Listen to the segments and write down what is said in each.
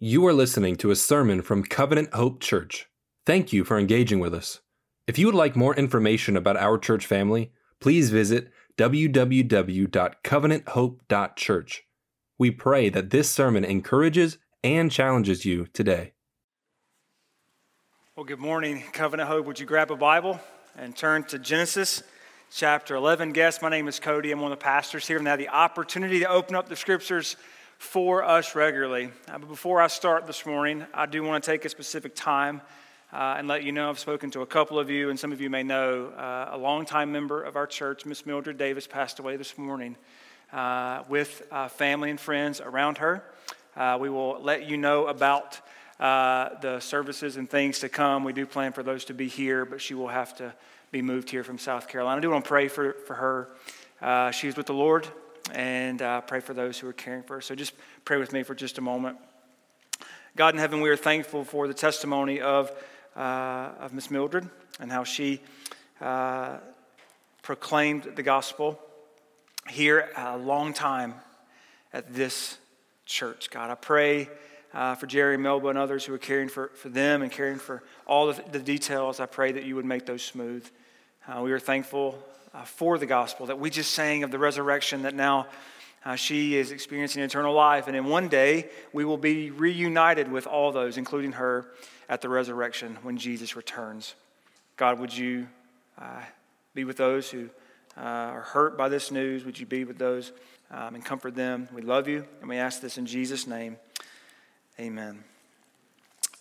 You are listening to a sermon from Covenant Hope Church. Thank you for engaging with us. If you would like more information about our church family, please visit www.covenanthope.church. We pray that this sermon encourages and challenges you today. Well, good morning, Covenant Hope. Would you grab a Bible and turn to Genesis chapter 11? Guest, my name is Cody. I'm one of the pastors here, and I have the opportunity to open up the scriptures for us regularly. Uh, but before I start this morning, I do want to take a specific time uh, and let you know I've spoken to a couple of you, and some of you may know uh, a longtime member of our church, Miss Mildred Davis, passed away this morning uh, with uh, family and friends around her. Uh, we will let you know about the services and things to come. We do plan for those to be here, but she will have to be moved here from South Carolina. I do want to pray for, for her. she's with the Lord and uh, pray for those who are caring for her. So just pray with me for just a moment. God in heaven, we are thankful for the testimony of, uh, of Miss Mildred and how she uh, proclaimed the gospel here a long time at this church. God, I pray uh, for Jerry, Melba, and others who are caring for, for them and caring for all the, the details. I pray that you would make those smooth. Uh, we are thankful uh, for the gospel that we just sang of the resurrection, that now uh, she is experiencing eternal life. And in one day, we will be reunited with all those, including her, at the resurrection when Jesus returns. God, would you uh, be with those who uh, are hurt by this news? Would you be with those um, and comfort them? We love you, and we ask this in Jesus' name. Amen.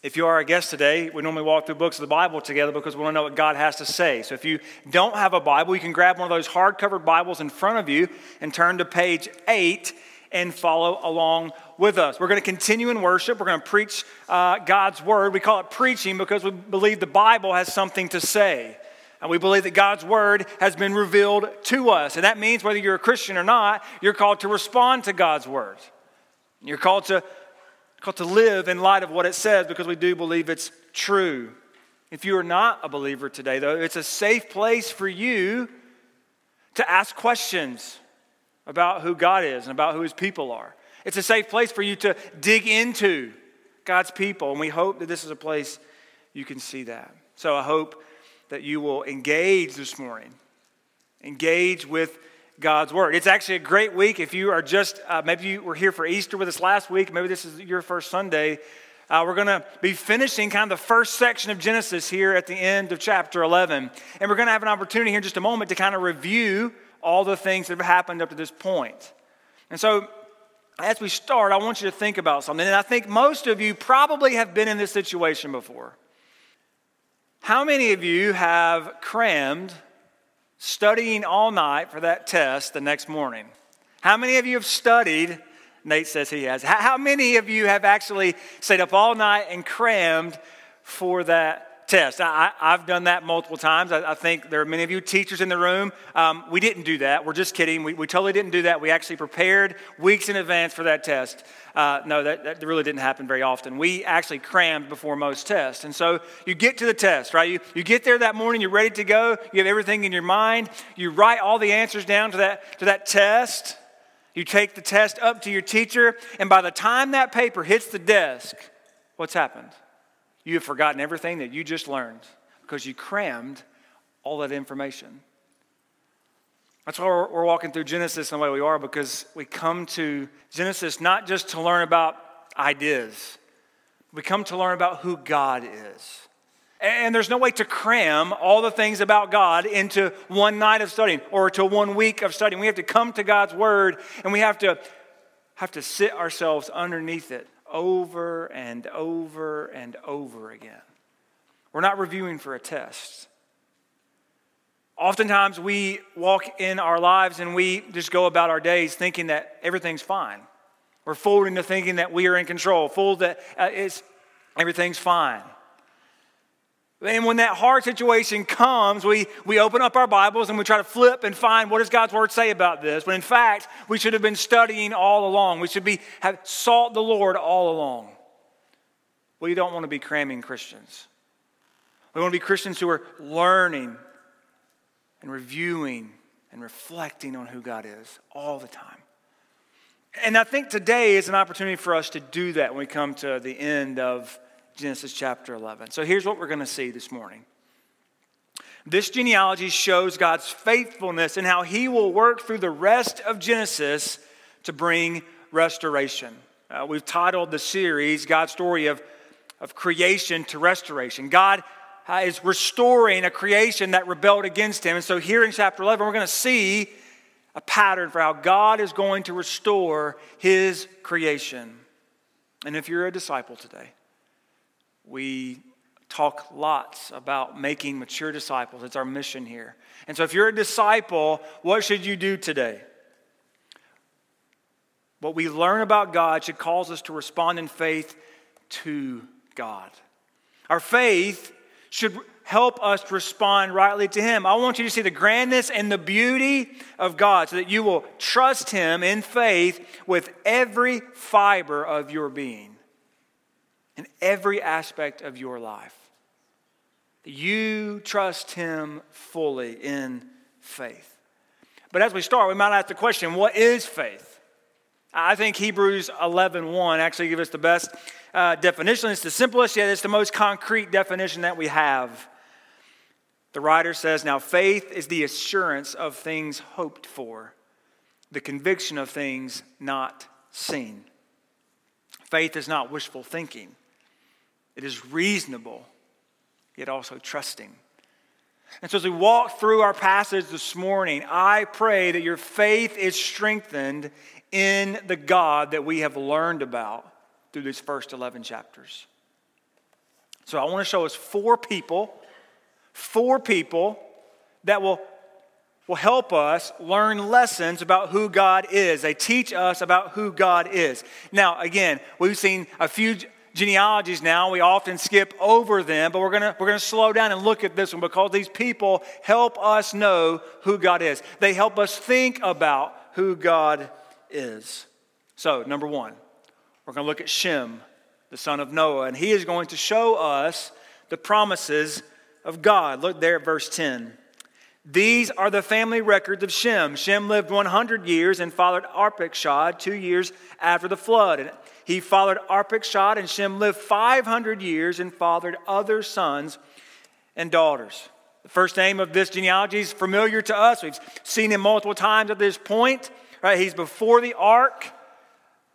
If you are a guest today, we normally walk through books of the Bible together because we want to know what God has to say. So if you don't have a Bible, you can grab one of those hard-covered Bibles in front of you and turn to page 8 and follow along with us. We're going to continue in worship. We're going to preach uh, God's Word. We call it preaching because we believe the Bible has something to say. And we believe that God's Word has been revealed to us. And that means whether you're a Christian or not, you're called to respond to God's Word. You're called to to live in light of what it says because we do believe it's true. If you are not a believer today, though, it's a safe place for you to ask questions about who God is and about who his people are. It's a safe place for you to dig into God's people, and we hope that this is a place you can see that. So I hope that you will engage this morning, engage with God's Word. It's actually a great week if you are just, uh, maybe you were here for Easter with us last week, maybe this is your first Sunday. Uh, we're going to be finishing kind of the first section of Genesis here at the end of chapter 11. And we're going to have an opportunity here in just a moment to kind of review all the things that have happened up to this point. And so, as we start, I want you to think about something. And I think most of you probably have been in this situation before. How many of you have crammed studying all night for that test the next morning. How many of you have studied? Nate says he has. How many of you have actually stayed up all night and crammed for that test. I, have done that multiple times. I, I, think there are many of you teachers in the room. Um, we didn't do that. We're just kidding. We, we, totally didn't do that. We actually prepared weeks in advance for that test. Uh, no, that, that, really didn't happen very often. We actually crammed before most tests. And so you get to the test, right? You, you get there that morning, you're ready to go, you have everything in your mind, you write all the answers down to that, to that test. You take the test up to your teacher, and by the time that paper hits the desk, what's happened? You have forgotten everything that you just learned because you crammed all that information. That's why we're, walking through Genesis the way we are because we come to Genesis not just to learn about ideas, we come to learn about who God is. And there's no way to cram all the things about God into one night of studying or to one week of studying. We have to come to God's word and we have to have to sit ourselves underneath it over and over and over again. We're not reviewing for a test. Oftentimes, we walk in our lives and we just go about our days thinking that everything's fine. We're fooled into thinking that we are in control, fooled that uh, everything's fine. And when that hard situation comes, we, we open up our Bibles and we try to flip and find what does God's Word say about this. When in fact, we should have been studying all along. We should be, have sought the Lord all along. We don't want to be cramming Christians. We want to be Christians who are learning and reviewing and reflecting on who God is all the time. And I think today is an opportunity for us to do that when we come to the end of Genesis chapter 11. So here's what we're going to see this morning. This genealogy shows God's faithfulness and how he will work through the rest of Genesis to bring restoration. Uh, we've titled the series God's story of, of creation to restoration. God uh, is restoring a creation that rebelled against him. And so here in chapter 11, we're going to see a pattern for how God is going to restore his creation. And if you're a disciple today, we talk lots about making mature disciples. It's our mission here. And so if you're a disciple, what should you do today? What we learn about God should cause us to respond in faith to God. Our faith should help us respond rightly to Him. I want you to see the grandness and the beauty of God so that you will trust Him in faith with every fiber of your being, in every aspect of your life. You trust Him fully in faith. But as we start, we might ask the question what is faith? I think Hebrews 11 1 actually gives us the best uh, definition. It's the simplest, yet it's the most concrete definition that we have. The writer says, Now faith is the assurance of things hoped for, the conviction of things not seen. Faith is not wishful thinking, it is reasonable, yet also trusting. And so, as we walk through our passage this morning, I pray that your faith is strengthened in the God that we have learned about through these first 11 chapters. So I want to show us four people, four people that will, will help us learn lessons about who God is. They teach us about who God is. Now, again, we've seen a few genealogies now. We often skip over them, but we're going we're going to slow down and look at this one because these people help us know who God is. They help us think about who God is. So, number one, we're going to look at Shem, the son of Noah, and he is going to show us the promises of God. Look there at verse 10. These are the family records of Shem. Shem lived 100 years and fathered Arpachshad two years after the flood. He fathered Arpachshad, and Shem lived 500 years and fathered other sons and daughters. The first name of this genealogy is familiar to us. We've seen him multiple times at this point. Right? He's before the ark.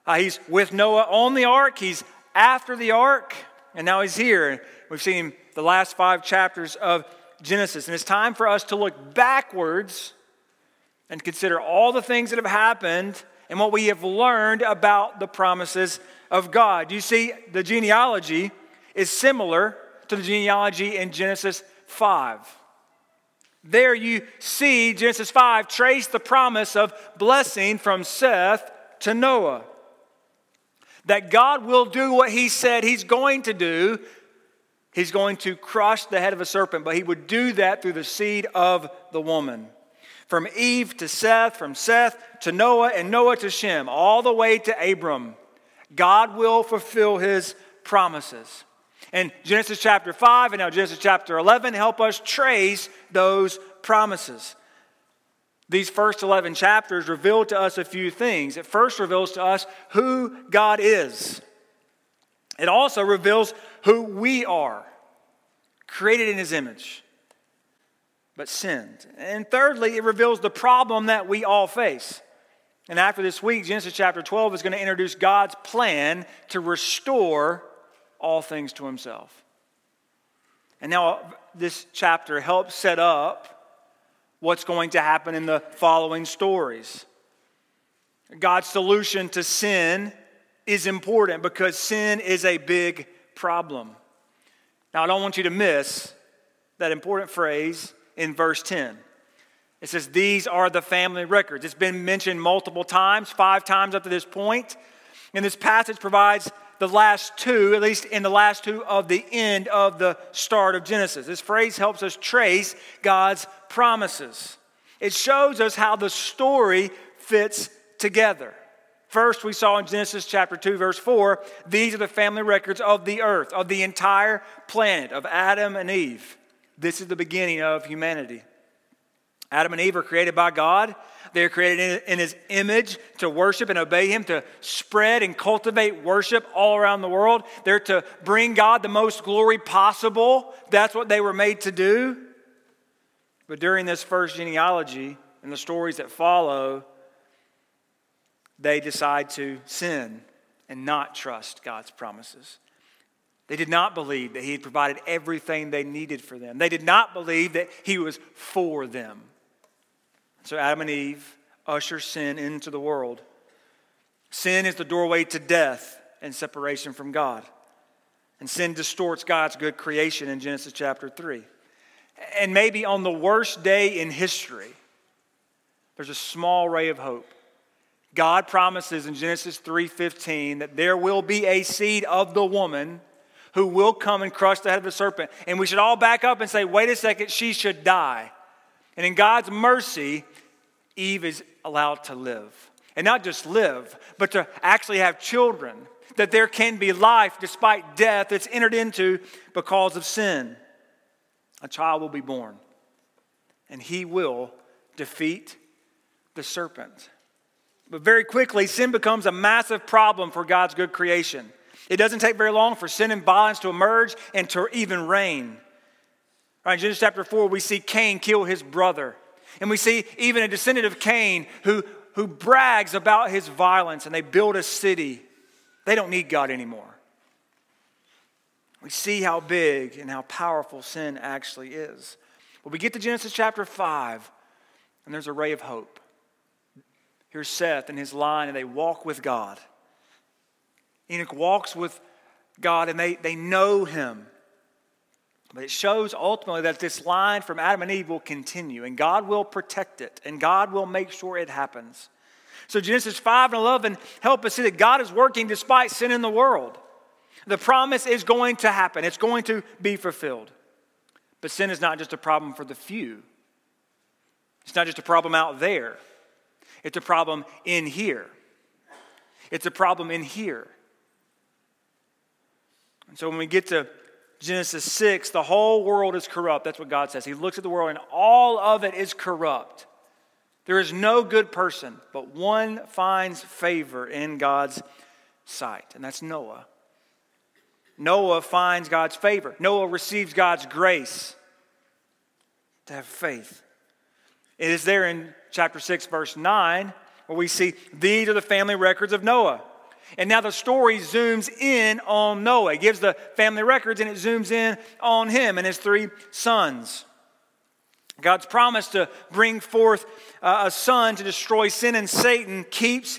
Uh, he's with Noah on the ark. He's after the ark. And now he's here. We've seen him the last five chapters of Genesis. And it's time for us to look backwards and consider all the things that have happened and what we have learned about the promises of God. You see, the genealogy is similar to the genealogy in Genesis 5. There you see Genesis 5 trace the promise of blessing from Seth to Noah. That God will do what he said he's going to do. He's going to crush the head of a serpent, but he would do that through the seed of the woman. From Eve to Seth, from Seth to Noah, and Noah to Shem, all the way to Abram. God will fulfill his promises. And Genesis chapter 5 and now Genesis chapter 11 help us trace those promises. These first 11 chapters reveal to us a few things. It first reveals to us who God is, it also reveals who we are, created in His image, but sinned. And thirdly, it reveals the problem that we all face. And after this week, Genesis chapter 12 is going to introduce God's plan to restore all things to himself. And now uh, this chapter helps set up what's going to happen in the following stories. God's solution to sin is important because sin is a big problem. Now, I don't want you to miss that important phrase in verse 10. It says, These are the family records. It's been mentioned multiple times, five times up to this point. And this passage provides the last two, at least in the last two of the end of the start of Genesis. This phrase helps us trace God's promises. It shows us how the story fits together. First, we saw in Genesis chapter 2, verse 4, these are the family records of the earth, of the entire planet, of Adam and Eve. This is the beginning of humanity. Adam and Eve are created by God. They are created in his image to worship and obey him, to spread and cultivate worship all around the world. They're to bring God the most glory possible. That's what they were made to do. But during this first genealogy and the stories that follow, they decide to sin and not trust God's promises. They did not believe that He had provided everything they needed for them. They did not believe that He was for them. So Adam and Eve usher sin into the world. Sin is the doorway to death and separation from God. And sin distorts God's good creation in Genesis chapter 3. And maybe on the worst day in history, there's a small ray of hope. God promises in Genesis 3:15 that there will be a seed of the woman who will come and crush the head of the serpent. And we should all back up and say, wait a second, she should die. And in God's mercy, Eve is allowed to live. And not just live, but to actually have children. That there can be life despite death that's entered into because of sin. A child will be born, and he will defeat the serpent. But very quickly, sin becomes a massive problem for God's good creation. It doesn't take very long for sin and violence to emerge and to even reign. Right, in Genesis chapter 4, we see Cain kill his brother. And we see even a descendant of Cain who, who brags about his violence and they build a city. They don't need God anymore. We see how big and how powerful sin actually is. But we get to Genesis chapter 5, and there's a ray of hope. Here's Seth and his line, and they walk with God. Enoch walks with God, and they, they know him. But it shows ultimately that this line from Adam and Eve will continue, and God will protect it, and God will make sure it happens. So, Genesis 5 and 11 help us see that God is working despite sin in the world. The promise is going to happen, it's going to be fulfilled. But sin is not just a problem for the few, it's not just a problem out there, it's a problem in here. It's a problem in here. And so when we get to Genesis 6, the whole world is corrupt. That's what God says. He looks at the world and all of it is corrupt. There is no good person, but one finds favor in God's sight, and that's Noah. Noah finds God's favor. Noah receives God's grace to have faith. It is there in chapter 6, verse 9, where we see these are the family records of Noah. And now the story zooms in on Noah. It gives the family records and it zooms in on him and his three sons. God's promise to bring forth uh, a son to destroy sin and Satan keeps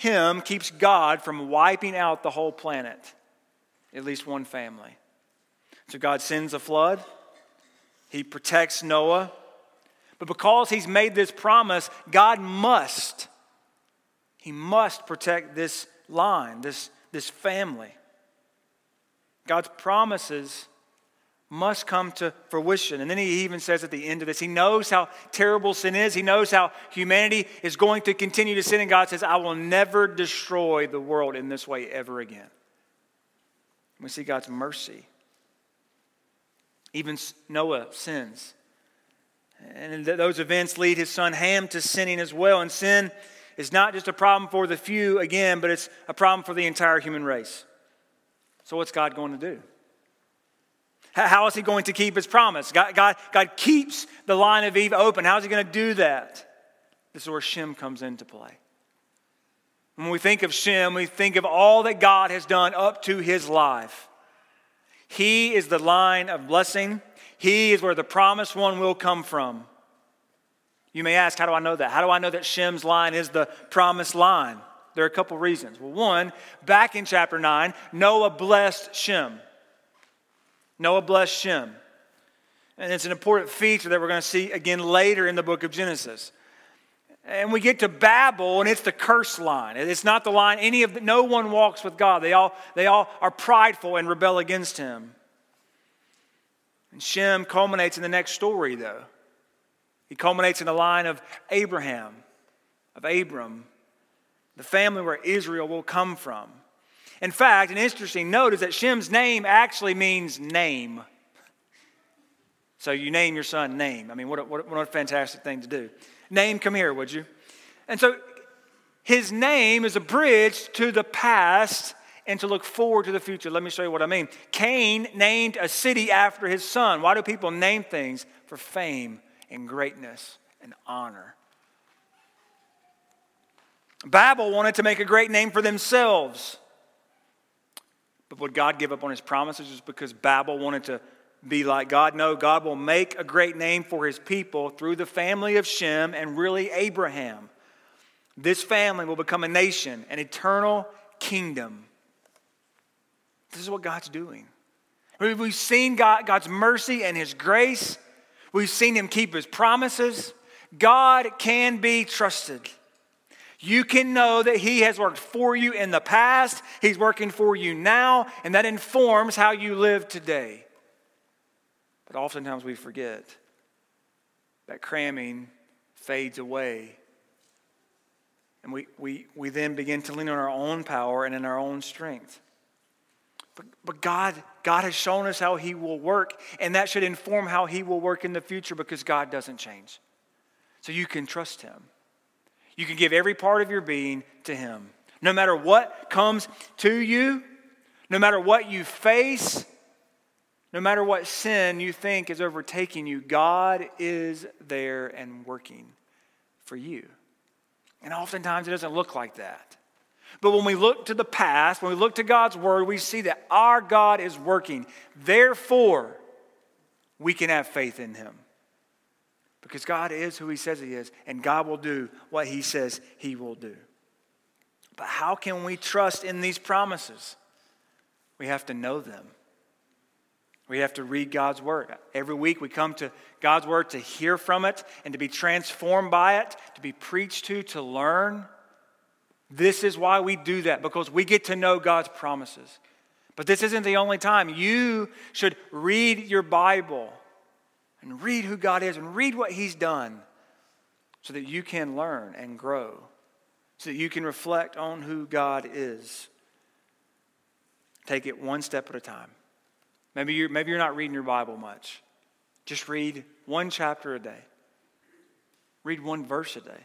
him, keeps God from wiping out the whole planet, at least one family. So God sends a flood, He protects Noah. But because He's made this promise, God must, He must protect this line, this, this family. God's promises must come to fruition. And then he even says at the end of this, he knows how terrible sin is. He knows how humanity is going to continue to sin. And God says, I will never destroy the world in this way ever again. We see God's mercy. Even Noah sins. And those events lead his son Ham to sinning as well. And sin is not just a problem for the few, again, but it's a problem for the entire human race. So, what's God going to do? How is he going to keep his promise? God, God, God keeps the line of Eve open. How is he going to do that? This is where Shem comes into play. When we think of Shem, we think of all that God has done up to his life. He is the line of blessing, he is where the promised one will come from. You may ask, how do I know that? How do I know that Shem's line is the promised line? There are a couple reasons. Well, one, back in chapter 9, Noah blessed Shem. Noah blessed Shem. And it's an important feature that we're going to see again later in the book of Genesis. And we get to Babel, and it's the curse line. It's not the line any of the, no one walks with God. They all, they all are prideful and rebel against him. And Shem culminates in the next story, though. He culminates in the line of Abraham, of Abram, the family where Israel will come from. In fact, an interesting note is that Shem's name actually means name. So you name your son name. I mean, what a, what a fantastic thing to do. Name, come here, would you? And so his name is a bridge to the past and to look forward to the future. Let me show you what I mean. Cain named a city after his son. Why do people name things? For fame and greatness and honor. Babel wanted to make a great name for themselves. But would God give up on his promises just because Babel wanted to be like God? No, God will make a great name for his people through the family of Shem and really Abraham. This family will become a nation, an eternal kingdom. This is what God's doing. We've seen God, God's mercy and his grace. We've seen him keep his promises. God can be trusted. You can know that He has worked for you in the past, He's working for you now, and that informs how you live today. But oftentimes we forget that cramming fades away. And we, we, we then begin to lean on our own power and in our own strength. But, but God, God has shown us how He will work, and that should inform how He will work in the future because God doesn't change. So you can trust Him. You can give every part of your being to Him. No matter what comes to you, no matter what you face, no matter what sin you think is overtaking you, God is there and working for you. And oftentimes it doesn't look like that. But when we look to the past, when we look to God's word, we see that our God is working. Therefore, we can have faith in Him. Because God is who He says He is, and God will do what He says He will do. But how can we trust in these promises? We have to know them. We have to read God's Word. Every week we come to God's Word to hear from it and to be transformed by it, to be preached to, to learn. This is why we do that, because we get to know God's promises. But this isn't the only time. You should read your Bible and read who God is and read what He's done so that you can learn and grow, so that you can reflect on who God is. Take it one step at a time. Maybe you're, maybe you're not reading your Bible much. Just read one chapter a day, read one verse a day.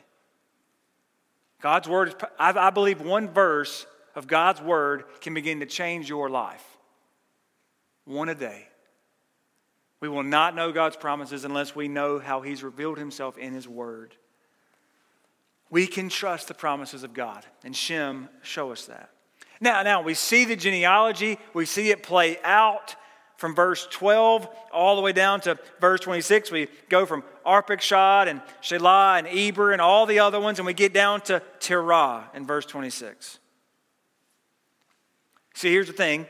God's word, I believe one verse of God's word can begin to change your life. One a day. We will not know God's promises unless we know how He's revealed Himself in His Word. We can trust the promises of God, and Shem show us that. Now, now we see the genealogy, we see it play out from verse 12 all the way down to verse 26. We go from Arpachshad and Shelah and Eber and all the other ones, and we get down to Terah in verse 26. See, here's the thing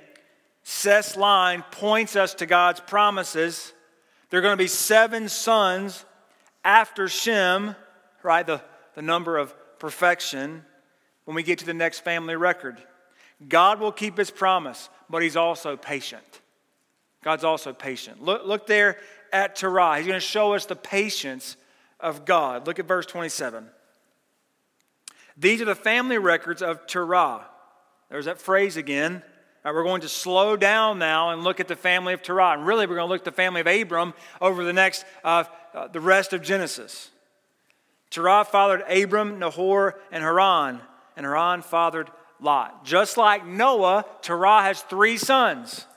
Seth's line points us to God's promises. There are going to be seven sons after Shem, right? The, the number of perfection when we get to the next family record. God will keep his promise, but he's also patient. God's also patient. Look, look there at Terah. He's going to show us the patience of God. Look at verse 27. These are the family records of Terah. There's that phrase again. Right, we're going to slow down now and look at the family of Terah. And really, we're going to look at the family of Abram over the next, uh, uh, the rest of Genesis. Terah fathered Abram, Nahor, and Haran. And Haran fathered Lot. Just like Noah, Terah has three sons.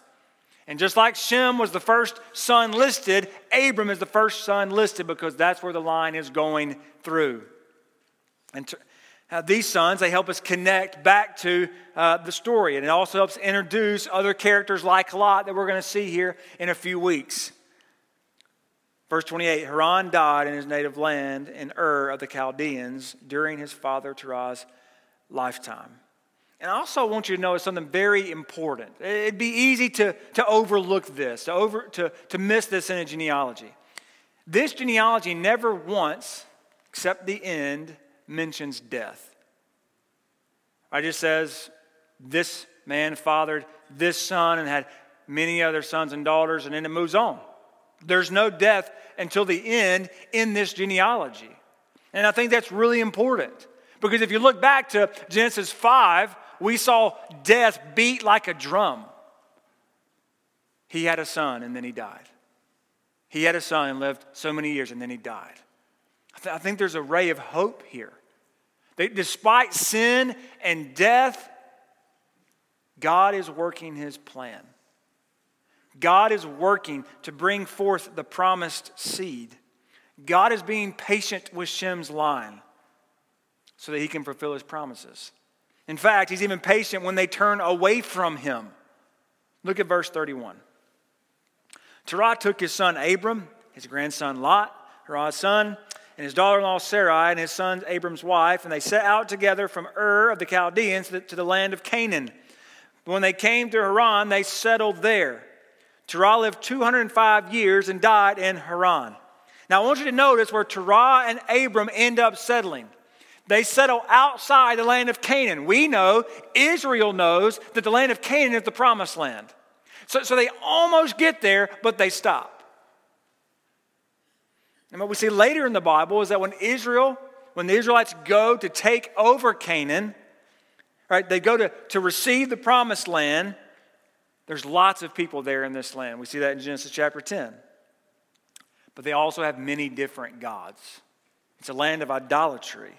And just like Shem was the first son listed, Abram is the first son listed because that's where the line is going through. And uh, these sons, they help us connect back to uh, the story. And it also helps introduce other characters like Lot that we're going to see here in a few weeks. Verse 28 Haran died in his native land in Ur of the Chaldeans during his father Terah's lifetime. And I also want you to know something very important. It'd be easy to, to overlook this, to, over, to, to miss this in a genealogy. This genealogy never once, except the end, mentions death. It just says this man fathered this son and had many other sons and daughters, and then it moves on. There's no death until the end in this genealogy. And I think that's really important because if you look back to Genesis 5, we saw death beat like a drum. He had a son and then he died. He had a son and lived so many years, and then he died. I, th- I think there's a ray of hope here. That despite sin and death, God is working his plan. God is working to bring forth the promised seed. God is being patient with Shem's line so that he can fulfill his promises. In fact, he's even patient when they turn away from him. Look at verse 31. Terah took his son Abram, his grandson Lot, Terah's son, and his daughter in law Sarai, and his son Abram's wife, and they set out together from Ur of the Chaldeans to the land of Canaan. When they came to Haran, they settled there. Terah lived 205 years and died in Haran. Now, I want you to notice where Terah and Abram end up settling. They settle outside the land of Canaan. We know, Israel knows, that the land of Canaan is the promised land. So, so they almost get there, but they stop. And what we see later in the Bible is that when Israel, when the Israelites go to take over Canaan, right, they go to, to receive the promised land, there's lots of people there in this land. We see that in Genesis chapter 10. But they also have many different gods. It's a land of idolatry.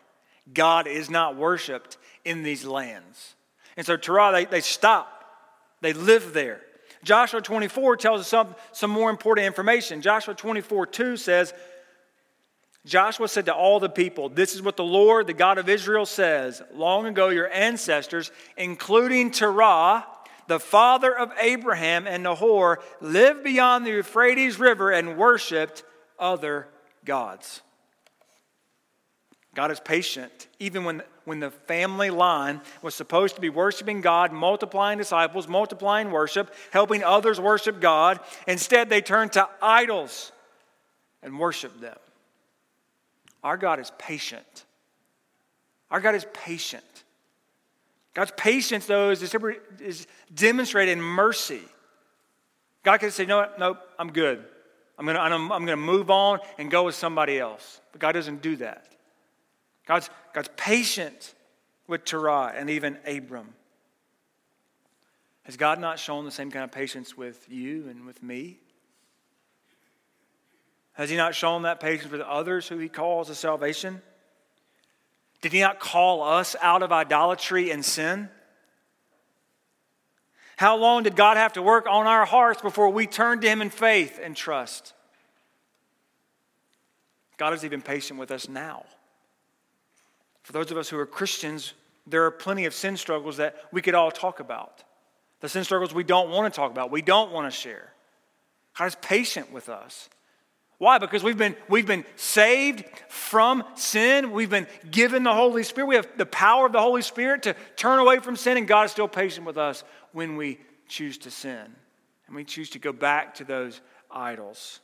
God is not worshiped in these lands. And so Terah, they, they stop. They live there. Joshua 24 tells us some, some more important information. Joshua 24 2 says, Joshua said to all the people, This is what the Lord, the God of Israel, says. Long ago, your ancestors, including Terah, the father of Abraham and Nahor, lived beyond the Euphrates River and worshiped other gods. God is patient, even when, when the family line was supposed to be worshiping God, multiplying disciples, multiplying worship, helping others worship God. Instead, they turned to idols and worshiped them. Our God is patient. Our God is patient. God's patience, though, is, is demonstrated in mercy. God can say, no, no, I'm good. I'm going to I'm, to move on and go with somebody else. But God doesn't do that. God's, God's patient with Terah and even Abram. Has God not shown the same kind of patience with you and with me? Has He not shown that patience with others who He calls to salvation? Did He not call us out of idolatry and sin? How long did God have to work on our hearts before we turned to Him in faith and trust? God is even patient with us now. For those of us who are Christians, there are plenty of sin struggles that we could all talk about. The sin struggles we don't want to talk about, we don't want to share. God is patient with us. Why? Because we've been, we've been saved from sin. We've been given the Holy Spirit. We have the power of the Holy Spirit to turn away from sin, and God is still patient with us when we choose to sin and we choose to go back to those idols.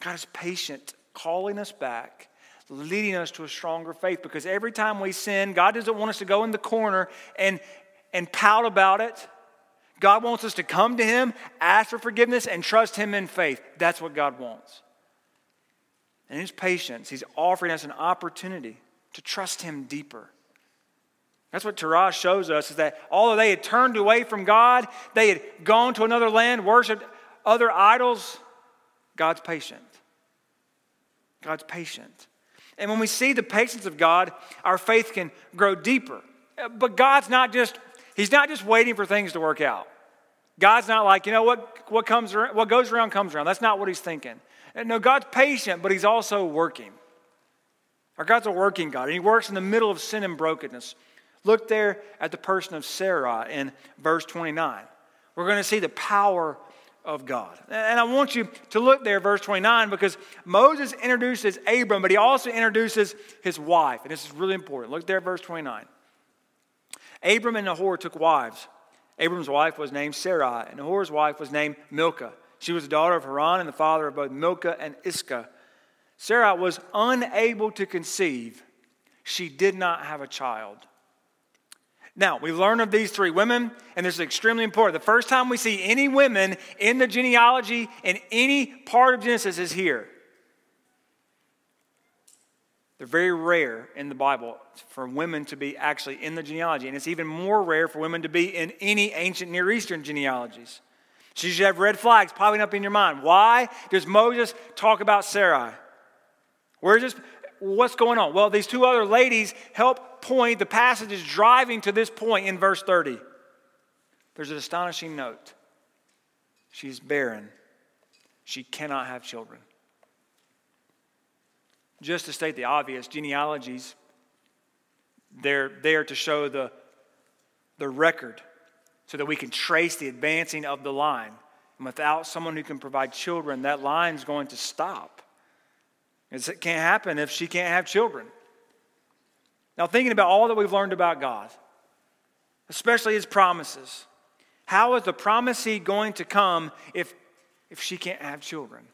God is patient, calling us back, leading us to a stronger faith because every time we sin, God doesn't want us to go in the corner and, and pout about it God wants us to come to Him, ask for forgiveness, and trust Him in faith. That's what God wants. And in His patience, He's offering us an opportunity to trust Him deeper. That's what Terah shows us is that although they had turned away from God, they had gone to another land, worshiped other idols, God's patient. God's patient. And when we see the patience of God, our faith can grow deeper. Uh, but God's not just He's not just waiting for things to work out. God's not like, you know, what, what, comes around, what goes around comes around. That's not what he's thinking. And no, God's patient, but he's also working. Our God's a working God, and he works in the middle of sin and brokenness. Look there at the person of Sarah in verse 29. We're going to see the power of God. And I want you to look there, verse 29, because Moses introduces Abram, but he also introduces his wife. And this is really important. Look there, verse 29. Abram and Nahor took wives. Abram's wife was named Sarai, and Nahor's wife was named Milcah. She was the daughter of Haran and the father of both Milcah and Iscah. Sarai was unable to conceive. She did not have a child. Now, we learn of these three women, and this is extremely important. The first time we see any women in the genealogy in any part of Genesis is here. They're very rare in the Bible for women to be actually in the genealogy, and it's even more rare for women to be in any ancient Near Eastern genealogies. So you should have red flags popping up in your mind. Why does Moses talk about Sarai? Where's this? What's going on? Well, these two other ladies help point, the passage is driving to this point in verse 30. There's an astonishing note. She's barren. She cannot have children. Just to state the obvious, genealogies, they're there to show the, the record so that we can trace the advancing of the line. And without someone who can provide children, that line's going to stop. It can't happen if she can't have children. Now, thinking about all that we've learned about God, especially his promises, how is the promisee going to come if, if she can't have children?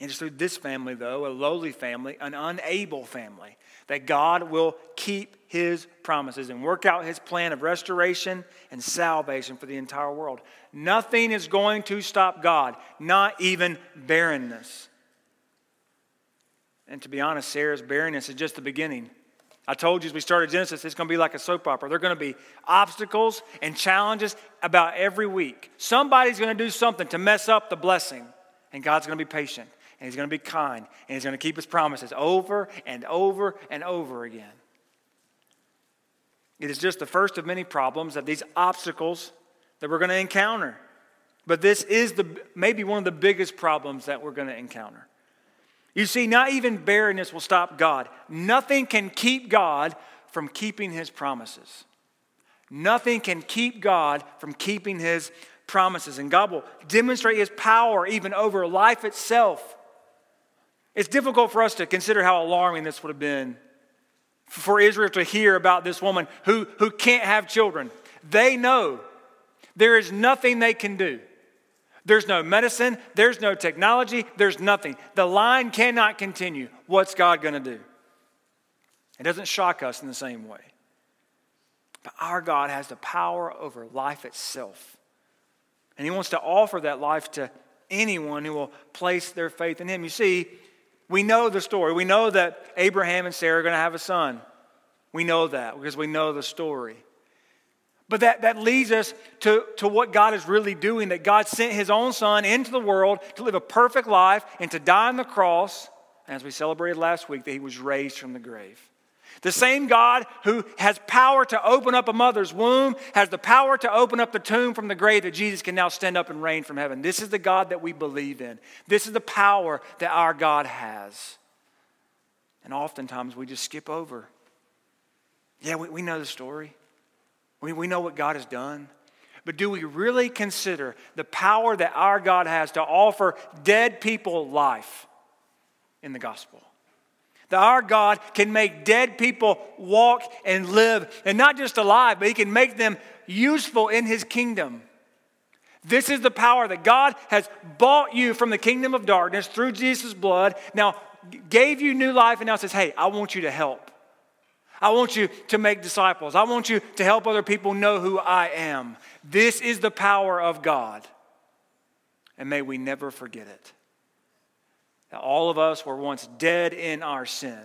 It is through this family, though, a lowly family, an unable family, that God will keep his promises and work out his plan of restoration and salvation for the entire world. Nothing is going to stop God, not even barrenness. And to be honest, Sarah's barrenness is just the beginning. I told you as we started Genesis, it's going to be like a soap opera. There are going to be obstacles and challenges about every week. Somebody's going to do something to mess up the blessing, and God's going to be patient and he's going to be kind and he's going to keep his promises over and over and over again. It is just the first of many problems of these obstacles that we're going to encounter. But this is the maybe one of the biggest problems that we're going to encounter. You see, not even barrenness will stop God. Nothing can keep God from keeping his promises. Nothing can keep God from keeping his promises. And God will demonstrate his power even over life itself it's difficult for us to consider how alarming this would have been for Israel to hear about this woman who, who can't have children. They know there is nothing they can do. There's no medicine, there's no technology, there's nothing. The line cannot continue. What's God going to do? It doesn't shock us in the same way. But our God has the power over life itself. And He wants to offer that life to anyone who will place their faith in Him. You see, we know the story. We know that Abraham and Sarah are going to have a son. We know that because we know the story. But that, that leads us to, to what God is really doing that God sent his own son into the world to live a perfect life and to die on the cross, as we celebrated last week, that he was raised from the grave. The same God who has power to open up a mother's womb has the power to open up the tomb from the grave that Jesus can now stand up and reign from heaven. This is the God that we believe in. This is the power that our God has. And oftentimes we just skip over. Yeah, we, we know the story, we, we know what God has done. But do we really consider the power that our God has to offer dead people life in the gospel? That our God can make dead people walk and live, and not just alive, but He can make them useful in His kingdom. This is the power that God has bought you from the kingdom of darkness through Jesus' blood. Now, gave you new life, and now says, Hey, I want you to help. I want you to make disciples. I want you to help other people know who I am. This is the power of God. And may we never forget it that all of us were once dead in our sin,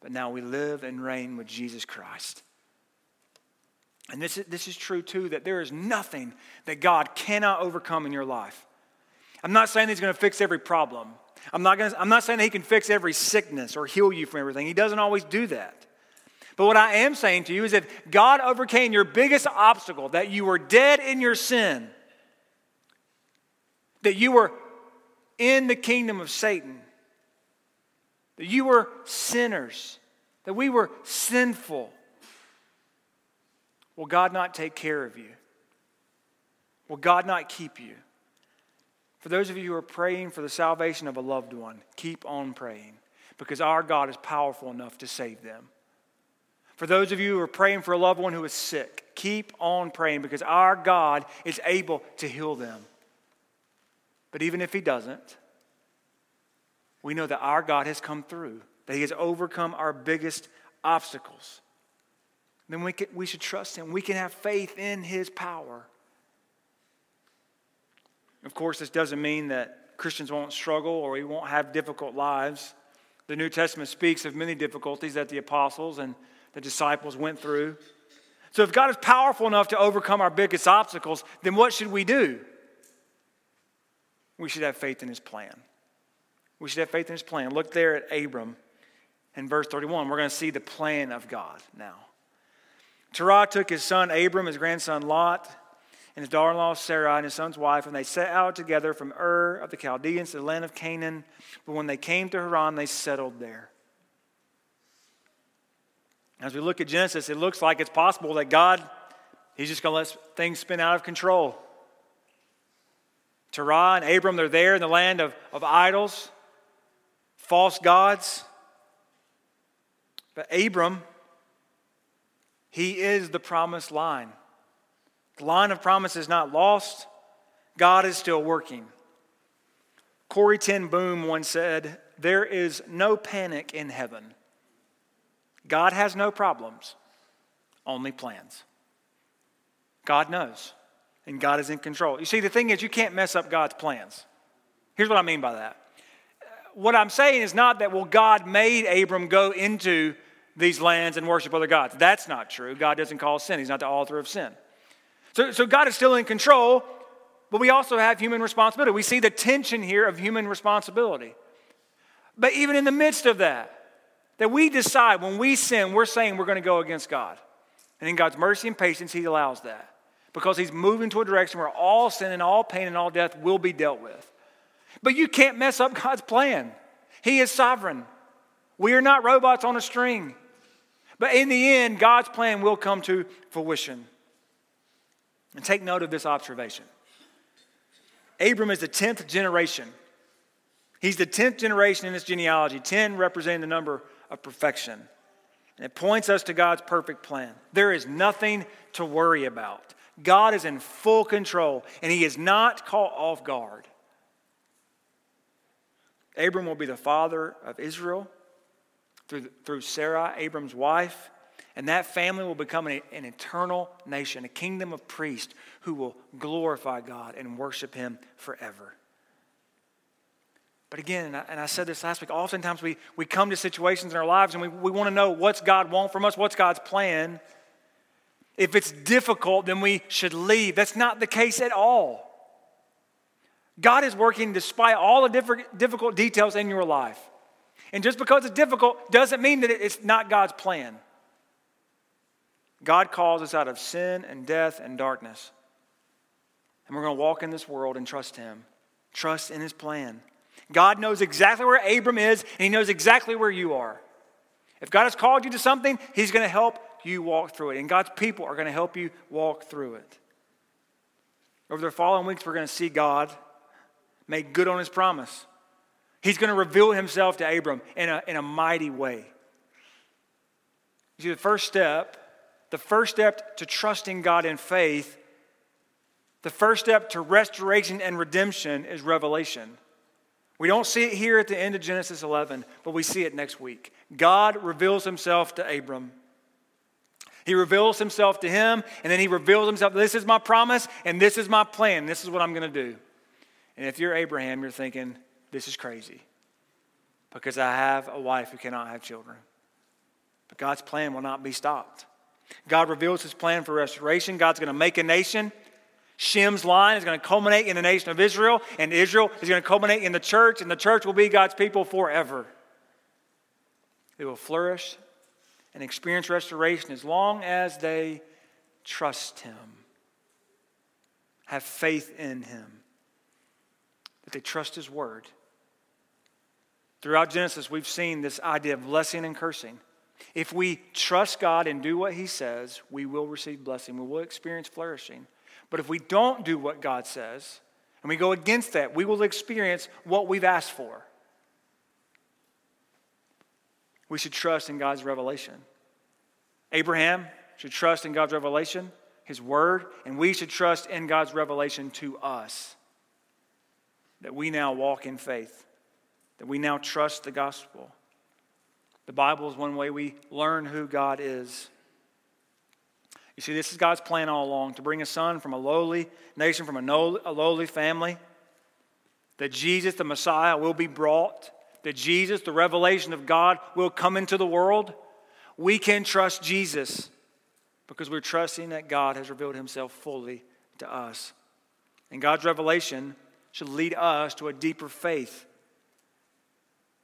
but now we live and reign with Jesus Christ. And this is, this is true too that there is nothing that God cannot overcome in your life. I'm not saying He's going to fix every problem. I'm not, gonna, I'm not saying that He can fix every sickness or heal you from everything. He doesn't always do that. But what I am saying to you is that God overcame your biggest obstacle, that you were dead in your sin, that you were in the kingdom of Satan. That you were sinners, that we were sinful. Will God not take care of you? Will God not keep you? For those of you who are praying for the salvation of a loved one, keep on praying because our God is powerful enough to save them. For those of you who are praying for a loved one who is sick, keep on praying because our God is able to heal them. But even if he doesn't, we know that our God has come through, that he has overcome our biggest obstacles. Then we, can, we should trust him. We can have faith in his power. Of course, this doesn't mean that Christians won't struggle or we won't have difficult lives. The New Testament speaks of many difficulties that the apostles and the disciples went through. So, if God is powerful enough to overcome our biggest obstacles, then what should we do? We should have faith in his plan. We should have faith in his plan. Look there at Abram in verse 31. We're going to see the plan of God now. Terah took his son Abram, his grandson Lot, and his daughter in law Sarai, and his son's wife, and they set out together from Ur of the Chaldeans to the land of Canaan. But when they came to Haran, they settled there. As we look at Genesis, it looks like it's possible that God, He's just going to let things spin out of control. Terah and Abram, they're there in the land of, of idols, false gods. But Abram, he is the promised line. The line of promise is not lost, God is still working. Corrie ten Boom once said, There is no panic in heaven. God has no problems, only plans. God knows, and God is in control. You see, the thing is, you can't mess up God's plans. Here's what I mean by that. What I'm saying is not that, well, God made Abram go into these lands and worship other gods. That's not true. God doesn't call sin, He's not the author of sin. So, so God is still in control, but we also have human responsibility. We see the tension here of human responsibility. But even in the midst of that, that we decide when we sin, we're saying we're going to go against God. And in God's mercy and patience, He allows that because He's moving to a direction where all sin and all pain and all death will be dealt with. But you can't mess up God's plan. He is sovereign. We are not robots on a string. But in the end, God's plan will come to fruition. And take note of this observation Abram is the 10th generation. He's the 10th generation in this genealogy, 10 representing the number of perfection. And it points us to God's perfect plan. There is nothing to worry about. God is in full control, and he is not caught off guard. Abram will be the father of Israel through, through Sarah, Abram's wife. And that family will become an, an, eternal nation, a kingdom of priests who will glorify God and worship Him forever. But again, and I, and I said this last week, oftentimes we, we come to situations in our lives and we, we want to know what's God want from us, what's God's plan. If it's difficult, then we should leave. That's not the case at all. God is working despite all the different, difficult details in your life. And just because it's difficult doesn't mean that it's not God's plan. God calls us out of sin and death and darkness. And we're going to walk in this world and trust Him, trust in His plan. God knows exactly where Abram is, and He knows exactly where you are. If God has called you to something, He's going to help you walk through it. And God's people are going to help you walk through it. Over the following weeks, we're going to see God make good on His promise. He's going to reveal himself to Abram in a, in a mighty way. You see, the first step, the first step to trusting God in faith, the first step to restoration and redemption is revelation. We don't see it here at the end of Genesis 11, but we see it next week. God reveals himself to Abram. He reveals himself to him, and then he reveals himself. This is my promise, and this is my plan. This is what I'm going to do. And if you're Abraham, you're thinking, this is crazy because I have a wife who cannot have children. But God's plan will not be stopped. God reveals his plan for restoration. God's going to make a nation. Shem's line is going to culminate in the nation of Israel, and Israel is going to culminate in the church, and the church will be God's people forever. They will flourish and experience restoration as long as they trust Him, have faith in Him, that they trust His word. Throughout Genesis, we've seen this idea of blessing and cursing. If we trust God and do what He says, we will receive blessing. We will experience flourishing. But if we don't do what God says, and we go against that, we will experience what we've asked for. We should trust in God's revelation. Abraham should trust in God's revelation, His word, and we should trust in God's revelation to us that we now walk in faith that we now trust the gospel. The Bible is one way we learn who God is. You see, this is God's plan all along to bring a son from a lowly nation, from a, lowly family, that Jesus, the Messiah, will be brought, that Jesus, the revelation of God, will come into the world. We can trust Jesus. because we're trusting that God has revealed himself fully to us. And God's revelation should lead us to a deeper faith.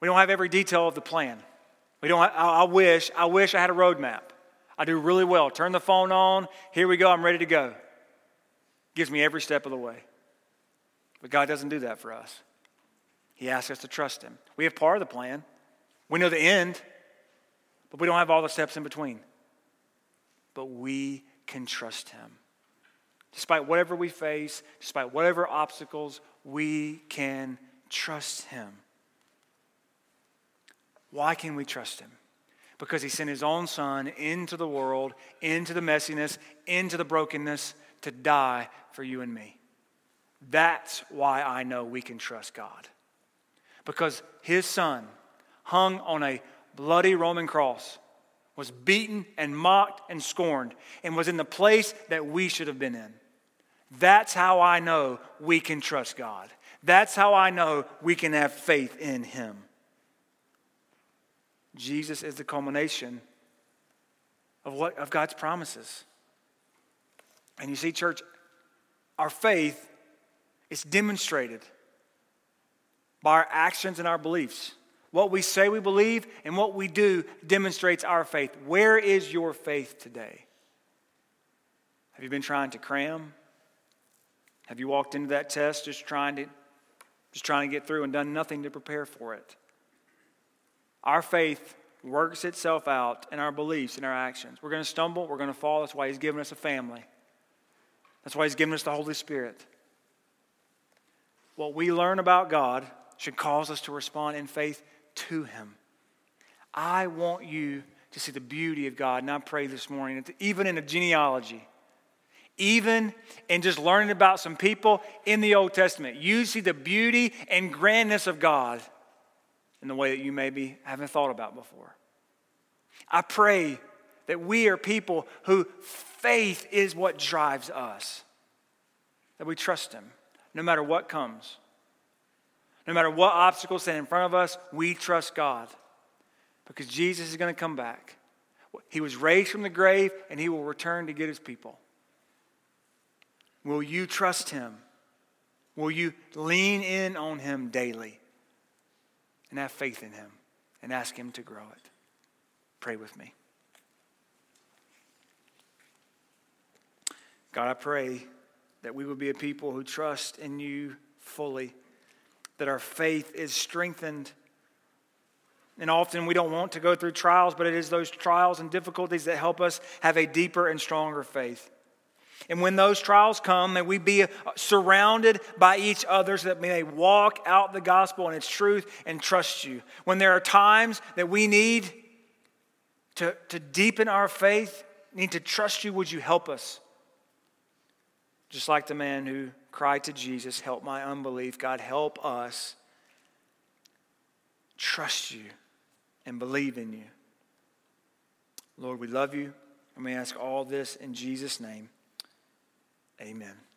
We don't have every detail of the plan. We don't, I, I wish, I wish I had a roadmap. I do really well. Turn the phone on. Here we go. I'm ready to go. Gives me every step of the way. But God doesn't do that for us. He asks us to trust Him. We have part of the plan. We know the end, but we don't have all the steps in between. But we can trust Him. Despite whatever we face, despite whatever obstacles, we can trust Him. Why can we trust Him? Because He sent His own Son into the world, into the messiness, into the brokenness to die for you and me. That's why I know we can trust God. Because His Son hung on a bloody Roman cross was beaten and mocked and scorned and was in the place that we should have been in. That's how I know we can trust God. That's how I know we can have faith in Him. Jesus is the culmination of, what, of God's promises. And you see, church, our faith is demonstrated by our actions and our beliefs. What we say we believe and what we do demonstrates our faith. Where is your faith today? Have you been trying to cram? Have you walked into that test just trying to just trying to get through and done nothing to prepare for it? Our faith works itself out in our beliefs and our actions. We're going to stumble, we're going to fall. That's why he's given us a family. That's why he's given us the Holy Spirit. What we learn about God should cause us to respond in faith to him. I want you to see the beauty of God, and I pray this morning, even in a genealogy, even in just learning about some people in the Old Testament, you see the beauty and grandness of God in the way that you maybe haven't thought about before. I pray that we are people who faith is what drives us, that we trust Him no matter what comes. No matter what obstacles stand in front of us, we trust God because Jesus is going to come back. He was raised from the grave and he will return to get his people. Will you trust him? Will you lean in on him daily and have faith in him and ask him to grow it? Pray with me. God, I pray that we will be a people who trust in you fully that our faith is strengthened. And often we don't want to go through trials, but it is those trials and difficulties that help us have a deeper and stronger faith. And when those trials come, may we be uh, surrounded by each other so that we may walk out the gospel and its truth and trust you. When there are times that we need to, to deepen our faith, need to trust you, would you help us? Just like the man who cried to Jesus, Help my unbelief. God, help us trust you and believe in you. Lord, we love you, and we ask all this in Jesus' name. Amen.